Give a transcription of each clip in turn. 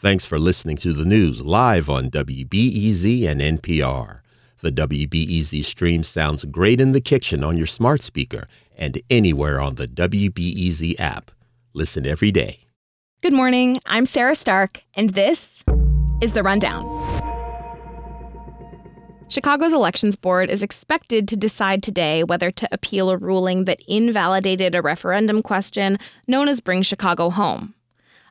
Thanks for listening to the news live on WBEZ and NPR. The WBEZ stream sounds great in the kitchen on your smart speaker and anywhere on the WBEZ app. Listen every day. Good morning. I'm Sarah Stark, and this is The Rundown. Chicago's Elections Board is expected to decide today whether to appeal a ruling that invalidated a referendum question known as Bring Chicago Home.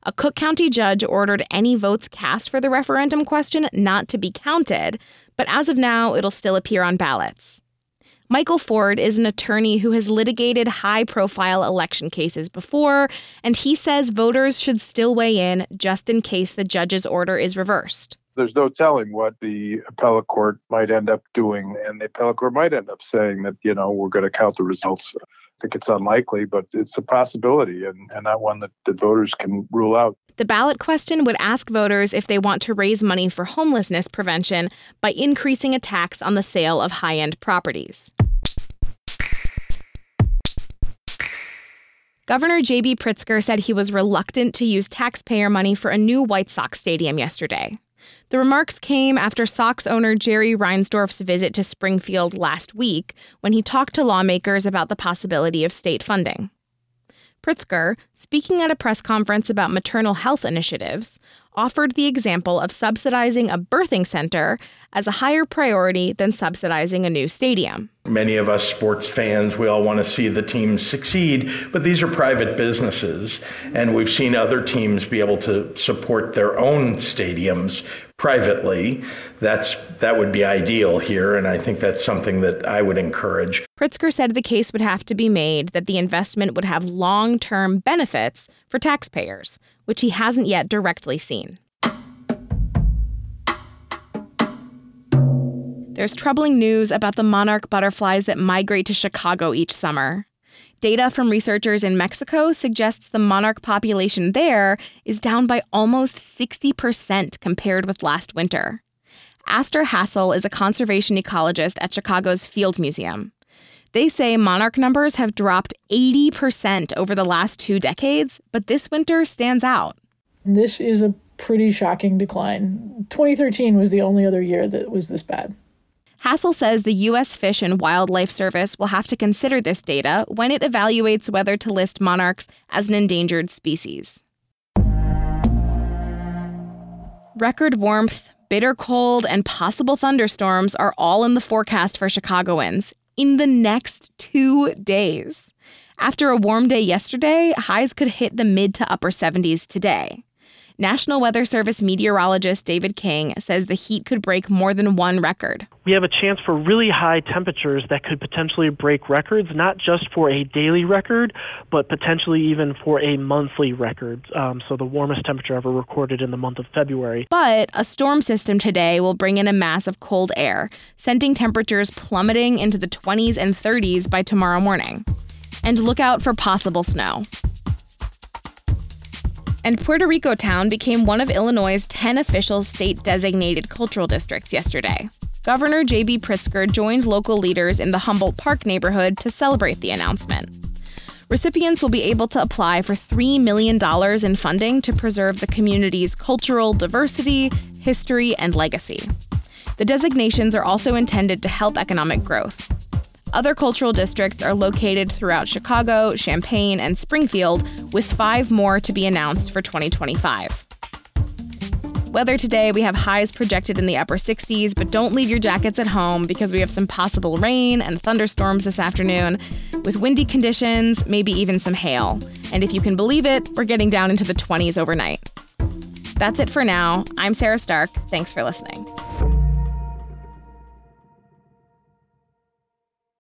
A Cook County judge ordered any votes cast for the referendum question not to be counted, but as of now, it'll still appear on ballots. Michael Ford is an attorney who has litigated high profile election cases before, and he says voters should still weigh in just in case the judge's order is reversed. There's no telling what the appellate court might end up doing, and the appellate court might end up saying that, you know, we're going to count the results think it's unlikely, but it's a possibility and, and not one that the voters can rule out. The ballot question would ask voters if they want to raise money for homelessness prevention by increasing a tax on the sale of high end properties. Governor J.B. Pritzker said he was reluctant to use taxpayer money for a new White Sox stadium yesterday. The remarks came after Sox owner Jerry Reinsdorf's visit to Springfield last week when he talked to lawmakers about the possibility of state funding. Pritzker, speaking at a press conference about maternal health initiatives, offered the example of subsidizing a birthing center as a higher priority than subsidizing a new stadium. Many of us sports fans, we all want to see the teams succeed, but these are private businesses, and we've seen other teams be able to support their own stadiums privately. That's that would be ideal here, and I think that's something that I would encourage. Pritzker said the case would have to be made that the investment would have long-term benefits for taxpayers, which he hasn't yet directly seen. There's troubling news about the monarch butterflies that migrate to Chicago each summer. Data from researchers in Mexico suggests the monarch population there is down by almost 60% compared with last winter. Astor Hassel is a conservation ecologist at Chicago's Field Museum. They say monarch numbers have dropped 80% over the last two decades, but this winter stands out. This is a pretty shocking decline. 2013 was the only other year that was this bad. Hassel says the U.S. Fish and Wildlife Service will have to consider this data when it evaluates whether to list monarchs as an endangered species. Record warmth, bitter cold, and possible thunderstorms are all in the forecast for Chicagoans in the next two days. After a warm day yesterday, highs could hit the mid to upper 70s today. National Weather Service meteorologist David King says the heat could break more than one record. We have a chance for really high temperatures that could potentially break records, not just for a daily record, but potentially even for a monthly record. Um, so, the warmest temperature ever recorded in the month of February. But a storm system today will bring in a mass of cold air, sending temperatures plummeting into the 20s and 30s by tomorrow morning. And look out for possible snow and Puerto Rico Town became one of Illinois' 10 official state designated cultural districts yesterday. Governor J.B. Pritzker joined local leaders in the Humboldt Park neighborhood to celebrate the announcement. Recipients will be able to apply for $3 million in funding to preserve the community's cultural diversity, history, and legacy. The designations are also intended to help economic growth. Other cultural districts are located throughout Chicago, Champaign, and Springfield, with five more to be announced for 2025. Weather today, we have highs projected in the upper 60s, but don't leave your jackets at home because we have some possible rain and thunderstorms this afternoon, with windy conditions, maybe even some hail. And if you can believe it, we're getting down into the 20s overnight. That's it for now. I'm Sarah Stark. Thanks for listening.